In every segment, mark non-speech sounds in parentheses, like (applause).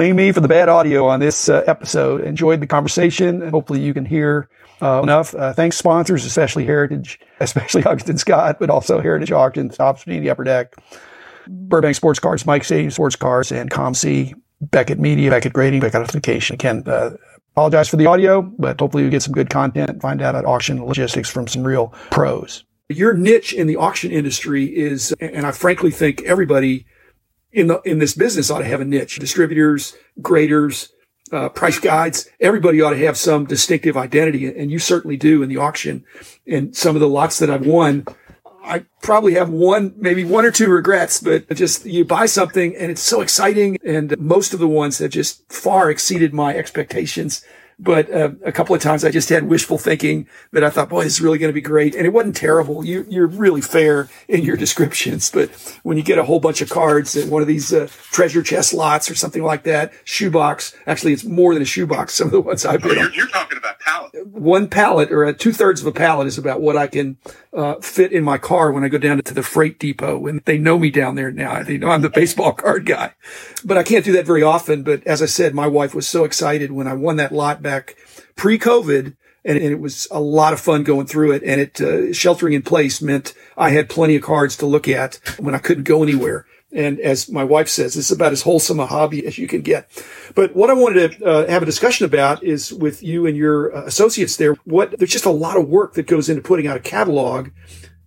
blame me for the bad audio on this uh, episode. Enjoyed the conversation, and hopefully you can hear uh, enough. Uh, thanks sponsors, especially Heritage, especially (laughs) Huggins Scott, but also Heritage Auctions, Opportunity Upper Deck, Burbank Sportscards, Mike Stadium Sports Cars, and COMC, Beckett Media, Beckett Grading, Beckett Authentication. Again, uh, apologize for the audio, but hopefully you get some good content, find out about auction logistics from some real pros. Your niche in the auction industry is, and I frankly think everybody in the, in this business ought to have a niche. Distributors, graders, uh, price guides. Everybody ought to have some distinctive identity, and you certainly do in the auction. And some of the lots that I've won, I probably have one, maybe one or two regrets, but just you buy something and it's so exciting. And most of the ones have just far exceeded my expectations. But uh, a couple of times I just had wishful thinking that I thought, boy, this is really going to be great. And it wasn't terrible. You, you're really fair in your (laughs) descriptions. But when you get a whole bunch of cards at one of these uh, treasure chest lots or something like that, shoebox, actually, it's more than a shoebox. Some of the ones I've been oh, you're, you're, talking about pallet. One pallet or two thirds of a pallet is about what I can uh, fit in my car when I go down to the freight depot. And they know me down there now. They know I'm the baseball card guy. But I can't do that very often. But as I said, my wife was so excited when I won that lot back back pre-COVID, and, and, it was a lot of fun going through it. And it uh, sheltering in place meant I had plenty of cards to look at when I couldn't go anywhere. And as my wife says, it's about as wholesome a hobby as you can get. But what I wanted to uh, have a discussion about is with you and your uh, associates there. What there's just a lot of work that goes into putting out a catalog.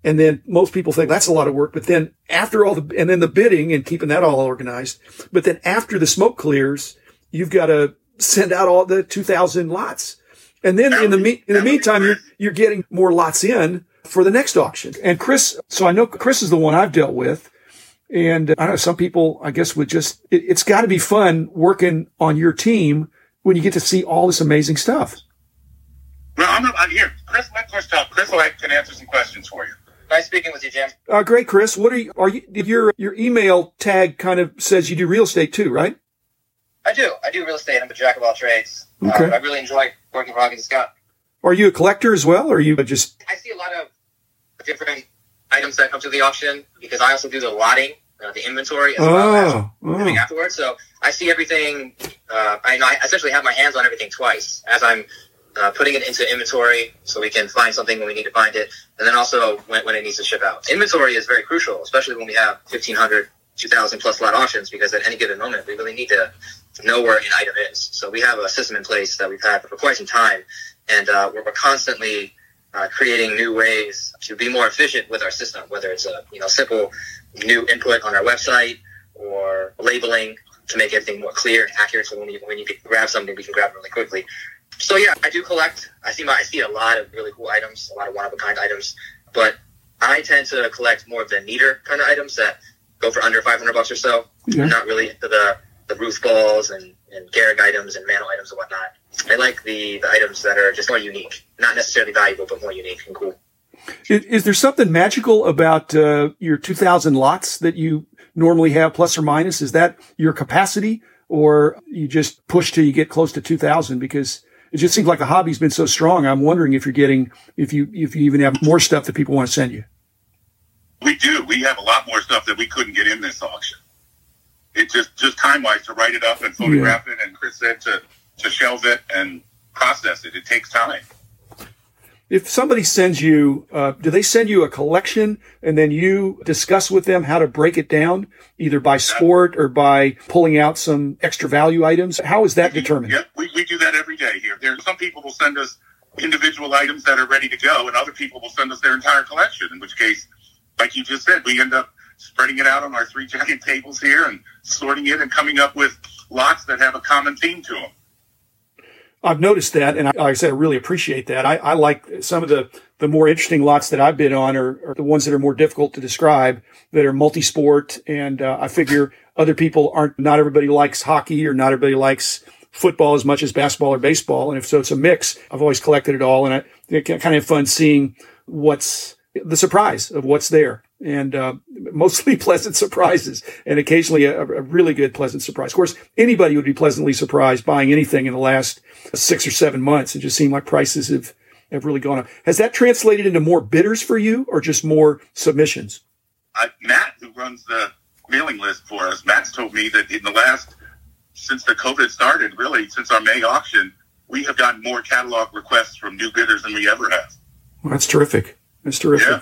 And then most people think that's a lot of work. But then after all the, and then the bidding and keeping that all organized. But then after the smoke clears, you've got to send out all the 2000 lots. And then in the me- in the meantime, you're, you're getting more lots in for the next auction. And Chris, so I know Chris is the one I've dealt with. And I know some people, I guess, would just, it, has got to be fun working on your team when you get to see all this amazing stuff. Well, I'm, I'm here. Chris, let Chris talk. Chris can answer some questions for you. Nice speaking with you, Jim. Uh, great, Chris. What are you, are you, your, your email tag kind of says you do real estate too, right? I do. I do real estate. I'm a jack of all trades. Okay. Um, I really enjoy working for Huggins Scott. Are you a collector as well, or are you just? I see a lot of different items that come to the auction because I also do the lotting, uh, the inventory as oh, well as oh. afterwards. So I see everything. Uh, I, know I essentially have my hands on everything twice as I'm uh, putting it into inventory so we can find something when we need to find it, and then also when, when it needs to ship out. Inventory is very crucial, especially when we have 1,500, 2,000 plus lot auctions because at any given moment we really need to know where an item is. So we have a system in place that we've had for quite some time, and uh, we're, we're constantly uh, creating new ways to be more efficient with our system, whether it's a you know simple new input on our website or labeling to make everything more clear and accurate. So when you when you grab something, we can grab it really quickly. So yeah, I do collect. I see my I see a lot of really cool items, a lot of one of a kind items, but I tend to collect more of the neater kind of items that go for under 500 bucks or so. Yeah. I'm not really into the the Ruth balls and, and Gehrig items and Mantle items and whatnot. I like the, the items that are just more unique, not necessarily valuable, but more unique and cool. Is, is there something magical about uh, your 2,000 lots that you normally have, plus or minus? Is that your capacity, or you just push till you get close to 2,000? Because it just seems like the hobby's been so strong. I'm wondering if you're getting, if you, if you even have more stuff that people want to send you. We do. We have a lot more stuff that we couldn't get in this auction it just just time wise to write it up and photograph yeah. it, and Chris said to to shelve it and process it. It takes time. If somebody sends you, uh, do they send you a collection and then you discuss with them how to break it down, either by sport or by pulling out some extra value items? How is that determined? Yeah, we, we do that every day here. There, some people will send us individual items that are ready to go, and other people will send us their entire collection. In which case, like you just said, we end up spreading it out on our three giant (laughs) tables here and sorting it and coming up with lots that have a common theme to them. I've noticed that, and I, like I said, I really appreciate that. I, I, like some of the, the more interesting lots that I've been on are, are the ones that are more difficult to describe, that are multi-sport, and uh, I figure other people aren't. Not everybody likes hockey, or not everybody likes football as much as basketball or baseball, and if so, it's a mix. I've always collected it all, and I, it kind of fun seeing what's the surprise of what's there and uh, mostly (laughs) pleasant surprises and occasionally a, a, really good pleasant surprise. Of course, anybody would be pleasantly surprised buying anything in the last six or seven months. It just seemed like prices have, have really gone up. Has that translated into more bidders for you or just more submissions? Uh, Matt, who runs the mailing list for us, Matt's told me that in the last since the COVID started, really, since our May auction, we have gotten more catalog requests from new bidders than we ever have. Well, that's terrific. That's terrific. Yeah.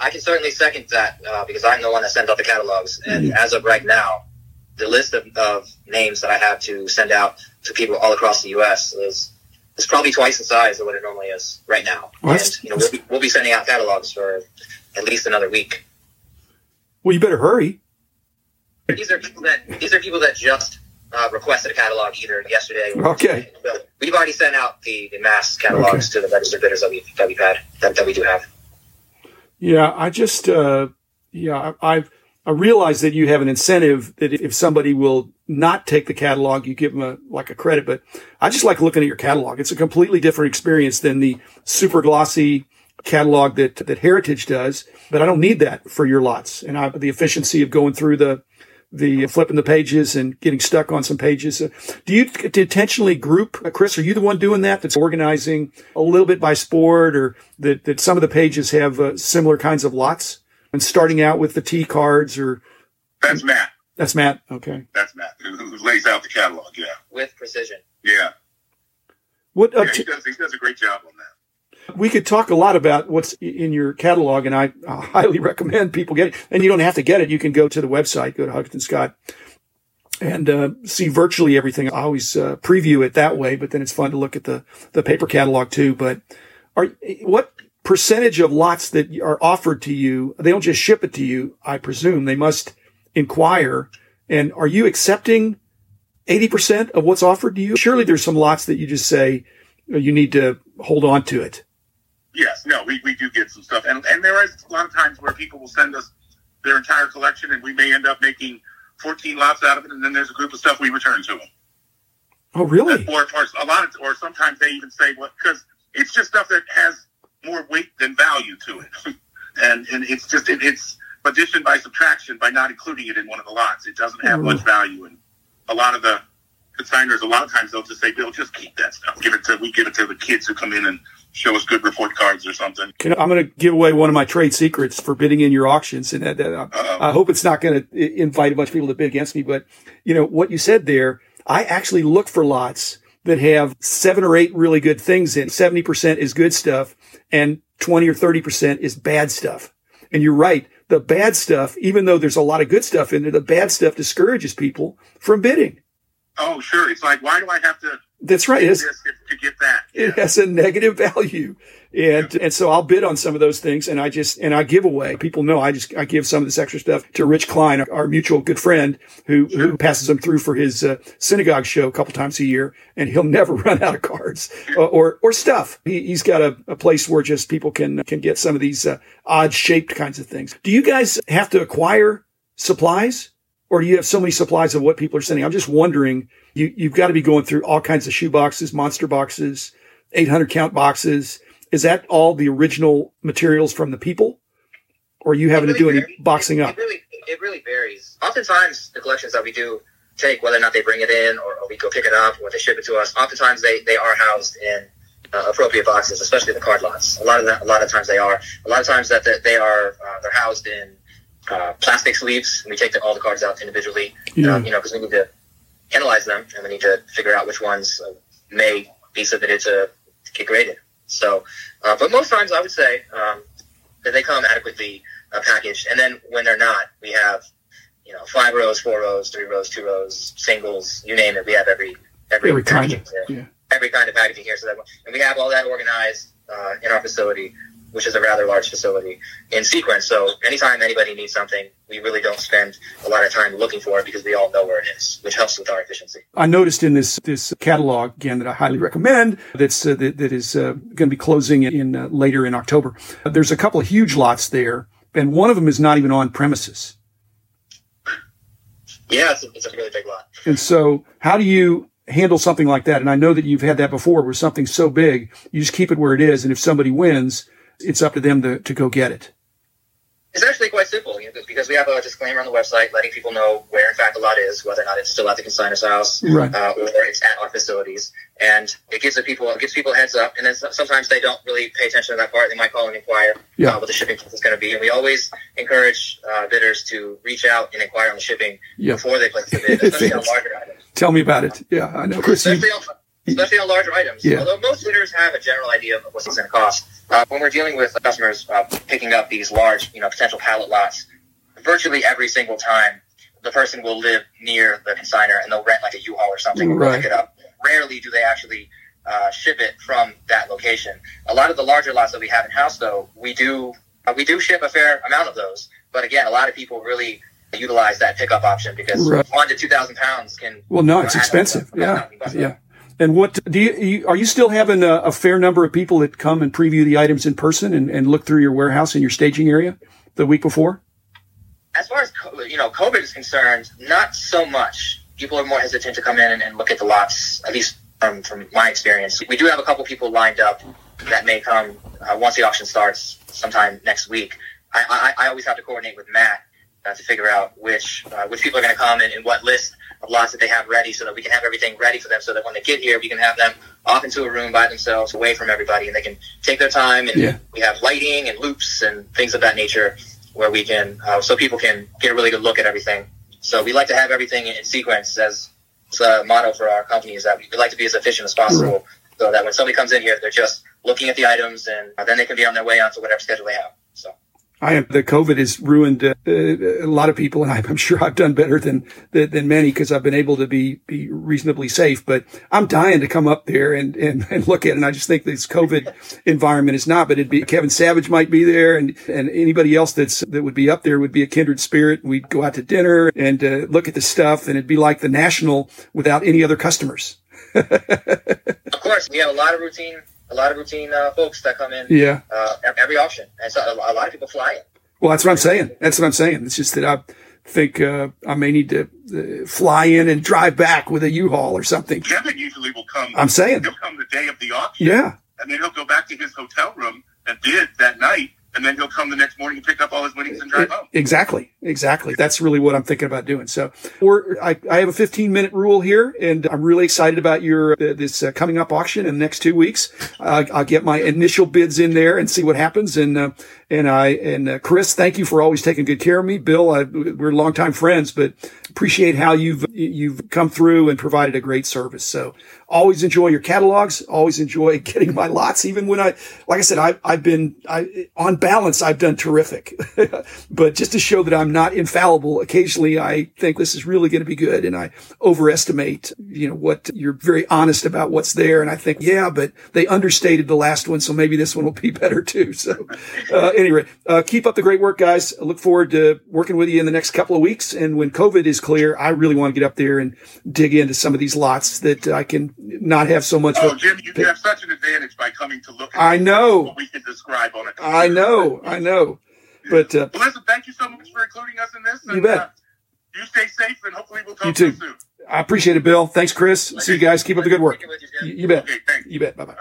I can certainly second that uh, because I'm the one that sends out the catalogs. And mm-hmm. as of right now, the list of, of, names that I have to send out to people all across the U.S. is is probably twice the size of what it normally is right now. Well, and you know, we'll be, we'll be sending out catalogs for at least another week. Well, you better hurry. These are people that these are people that just uh, requested a catalog either yesterday. Or okay. Today. We've already sent out the, the mass catalogs okay. to the registered bidders that we that we've had that, that we do have. Yeah, I just uh, yeah I've I realize that you have an incentive that if somebody will not take the catalog, you give them a, like a credit. But I just like looking at your catalog. It's a completely different experience than the super glossy catalog that, that Heritage does. But I don't need that for your lots. And I, the efficiency of going through the, the flipping the pages and getting stuck on some pages. Uh, do you intentionally group, uh, Chris? Are you the one doing that? That's organizing a little bit by sport, or that that some of the pages have uh, similar kinds of lots? and starting out with the T cards or that's Matt. That's Matt. Okay. That's Matt who, who lays out the catalog. Yeah. With precision. Yeah. What uh, yeah, he, does, he does a great job on that. We could talk a lot about what's in your catalog, and I highly (laughs) recommend people get it. And you don't have to get it; you can go to the website, go to Huggins Scott, and uh, see virtually everything. I always uh, preview it that way, but then it's fun to look at the the paper catalog too. But are what percentage of lots that are offered to you, they don't just ship it to you, I presume. They must inquire. And are you accepting 80% of what's offered to you? Surely there's some lots that you just say you need to hold on to it. Yes, no, we, we do get some stuff. And, and there is a lot of times where people will send us their entire collection and we may end up making 14 lots out of it. And then there's a group of stuff we return to them. Oh, really? Or, or a lot of, or sometimes they even say, well, because it's just stuff that has more weight than value to it. (laughs) and and it's just it, it's addition by subtraction by not including it in one of the lots. It doesn't have much mm-hmm. value, and a lot of the consigners, a lot of times they'll just say, "Bill, just keep that stuff. Give it to we give it to the kids who come in and show us good report cards or something." I'm going to give away one of my trade secrets for bidding in your auctions, and that, that, uh, I hope it's not going to invite a bunch of people to bid against me. But you know what you said there, I actually look for lots that have seven or eight really good things in. 70% is good stuff and 20 or 30% is bad stuff. And you're right. The bad stuff, even though there's a lot of good stuff in there, the bad stuff discourages people from bidding. Oh, sure. It's like, why do I have to? That's right. It's, to get that. Yeah. It has a negative value. And, and so I'll bid on some of those things and I just, and I give away. People know I just, I give some of this extra stuff to Rich Klein, our mutual good friend who, sure. who passes them through for his uh, synagogue show a couple times a year and he'll (laughs) never run out of cards or, or, or stuff. He, has got a, a, place where just people can, can get some of these uh, odd shaped kinds of things. Do you guys have to acquire supplies? Or do you have so many supplies of what people are sending? I'm just wondering, you, you've got to be going through all kinds of shoe boxes, monster boxes, 800 count boxes is that all the original materials from the people, or are you having really to do varies. any boxing up? It really, it really varies. Oftentimes, the collections that we do take, whether or not they bring it in or, or we go pick it up or they ship it to us, oftentimes they, they are housed in uh, appropriate boxes, especially the card lots. A lot of that, a lot of times they are. A lot of times that they are uh, they're housed in uh, plastic sleeves. And we take the, all the cards out individually, yeah. um, you know, because we need to analyze them and we need to figure out which ones uh, may be submitted to get graded. So, uh, but most times I would say um, that they come adequately uh, packaged. And then when they're not, we have you know five rows, four rows, three rows, two rows, singles, you name it. We have every every, every kind of, yeah. every kind of packaging here. So that and we have all that organized uh, in our facility which is a rather large facility, in sequence. So anytime anybody needs something, we really don't spend a lot of time looking for it because we all know where it is, which helps with our efficiency. I noticed in this this catalog again that I highly recommend that's uh, that, that is uh, going to be closing in uh, later in October. there's a couple of huge lots there, and one of them is not even on premises. Yeah, it's a, it's a really big lot. And so, how do you handle something like that? And I know that you've had that before, where something's so big, you just keep it where it is, and if somebody wins, it's up to them to, to go get it. It's actually quite simple you know, because we have a disclaimer on the website letting people know where, in fact, the lot is, whether or not it's still at the consignor's house right. uh, or it's at our facilities, and it gives the people it gives people a heads up. And then sometimes they don't really pay attention to that part; they might call and inquire yeah. uh, what the shipping is going to be. And we always encourage uh, bidders to reach out and inquire on the shipping before they place the bid, especially on (laughs) larger items. tell me about it. Yeah, I know, Chris. Especially on, larger items. Yeah. Although most hitters have a general idea of what it's going to cost. Uh, when we're dealing with customers uh, picking up these large, you know, potential pallet lots, virtually every single time the person will live near the consigner and they'll rent like a U-Haul or something and Right. pick it up. Rarely do they actually uh, ship it from that location. A lot of the larger lots that we have in house, though, we do uh, we do ship a fair amount of those. But again, a lot of people really utilize that pickup option because Right. one to two thousand pounds can. Well, no, it's up expensive. Yeah, yeah. And what do you, are you still having a, a fair number of people that come and preview the items in person and, and look through your warehouse and your staging area the week before? as far as you know, COVID is concerned, not so much. People are more hesitant to come in and, and look at the lots. At least from from my experience, we do have a couple people lined up that may come uh, once the auction starts sometime next week. I, I, I always have to coordinate with Matt uh, to figure out which uh, which people are going to come and, and what list of lots that they have ready, so that we can have everything ready for them, so that when they get here, we can have them off into a room by themselves, away from everybody, and they can take their time. And Yeah. we have lighting and loupes and things of that nature where we can, uh, so people can get a really good look at everything. So we like to have everything in sequence as it's a motto for our company is that we like to be as efficient as possible so that when somebody comes in here, they're just looking at the items and uh, then they can be on their way onto whatever schedule they have. So. I am. The COVID has ruined uh, a lot of people, and I'm sure I've done better than than, than many because I've been able to be be reasonably safe. But I'm dying to come up there and and, and look at it. And I just think this COVID (laughs) environment is not. But it'd be Kevin Savage might be there, and and anybody else that's that would be up there would be a kindred spirit. We'd go out to dinner and uh, look at the stuff, and it'd be like the national without any other customers. (laughs) Of course, we have a lot of routine, a lot of routine uh, folks that come in Yeah. uh, every auction, and so a a lot of people fly in. Well, that's what I'm saying. That's what I'm saying. It's just that I think uh, I may need to uh, fly in and drive back with a U-Haul or something. Kevin usually will come. I'm saying. he'll come the day of the auction, Yeah. and then he'll go back to his hotel room and bid that night, and then he'll come the next morning and pick up all his winnings and drive home. Exactly. Exactly. That's really what I'm thinking about doing. So, or I, I have a 15 minute rule here and I'm really excited about your, uh, this uh, coming up auction in the next two weeks. Uh, I'll get my initial bids in there and see what happens. And, uh, and I, and uh, Chris, thank you for always taking good care of me. Bill, I, we're longtime friends, but appreciate how you've, you've come through and provided a great service. So always enjoy your catalogs. Always enjoy (laughs) getting my lots. Even when I, like I said, I, I've been, I, on balance, I've done terrific, (laughs) but just to show that I'm not infallible, occasionally I think this is really going to be good. And I overestimate, you know, what you're very honest about what's there. And I think, yeah, but they understated the last one. So maybe this one will be (laughs) better too. So, uh, anyway, uh, keep up the great work, guys. I look forward to working with you in the next couple of weeks. And when COVID is clear, I really want to get up there and dig into some of these lots that I can not have so much. Oh, Jim, you have such an advantage by coming to look at I know. what we can describe on a I know. I know. But, uh, Well, listen, thank you so much for including us in this. You bet. Uh, you stay safe, and hopefully we'll talk You you too. soon. I appreciate it, Bill. Thanks, Chris. See you guys. Keep up the good work. You, You bet. Okay, thanks. You bet. Bye bye.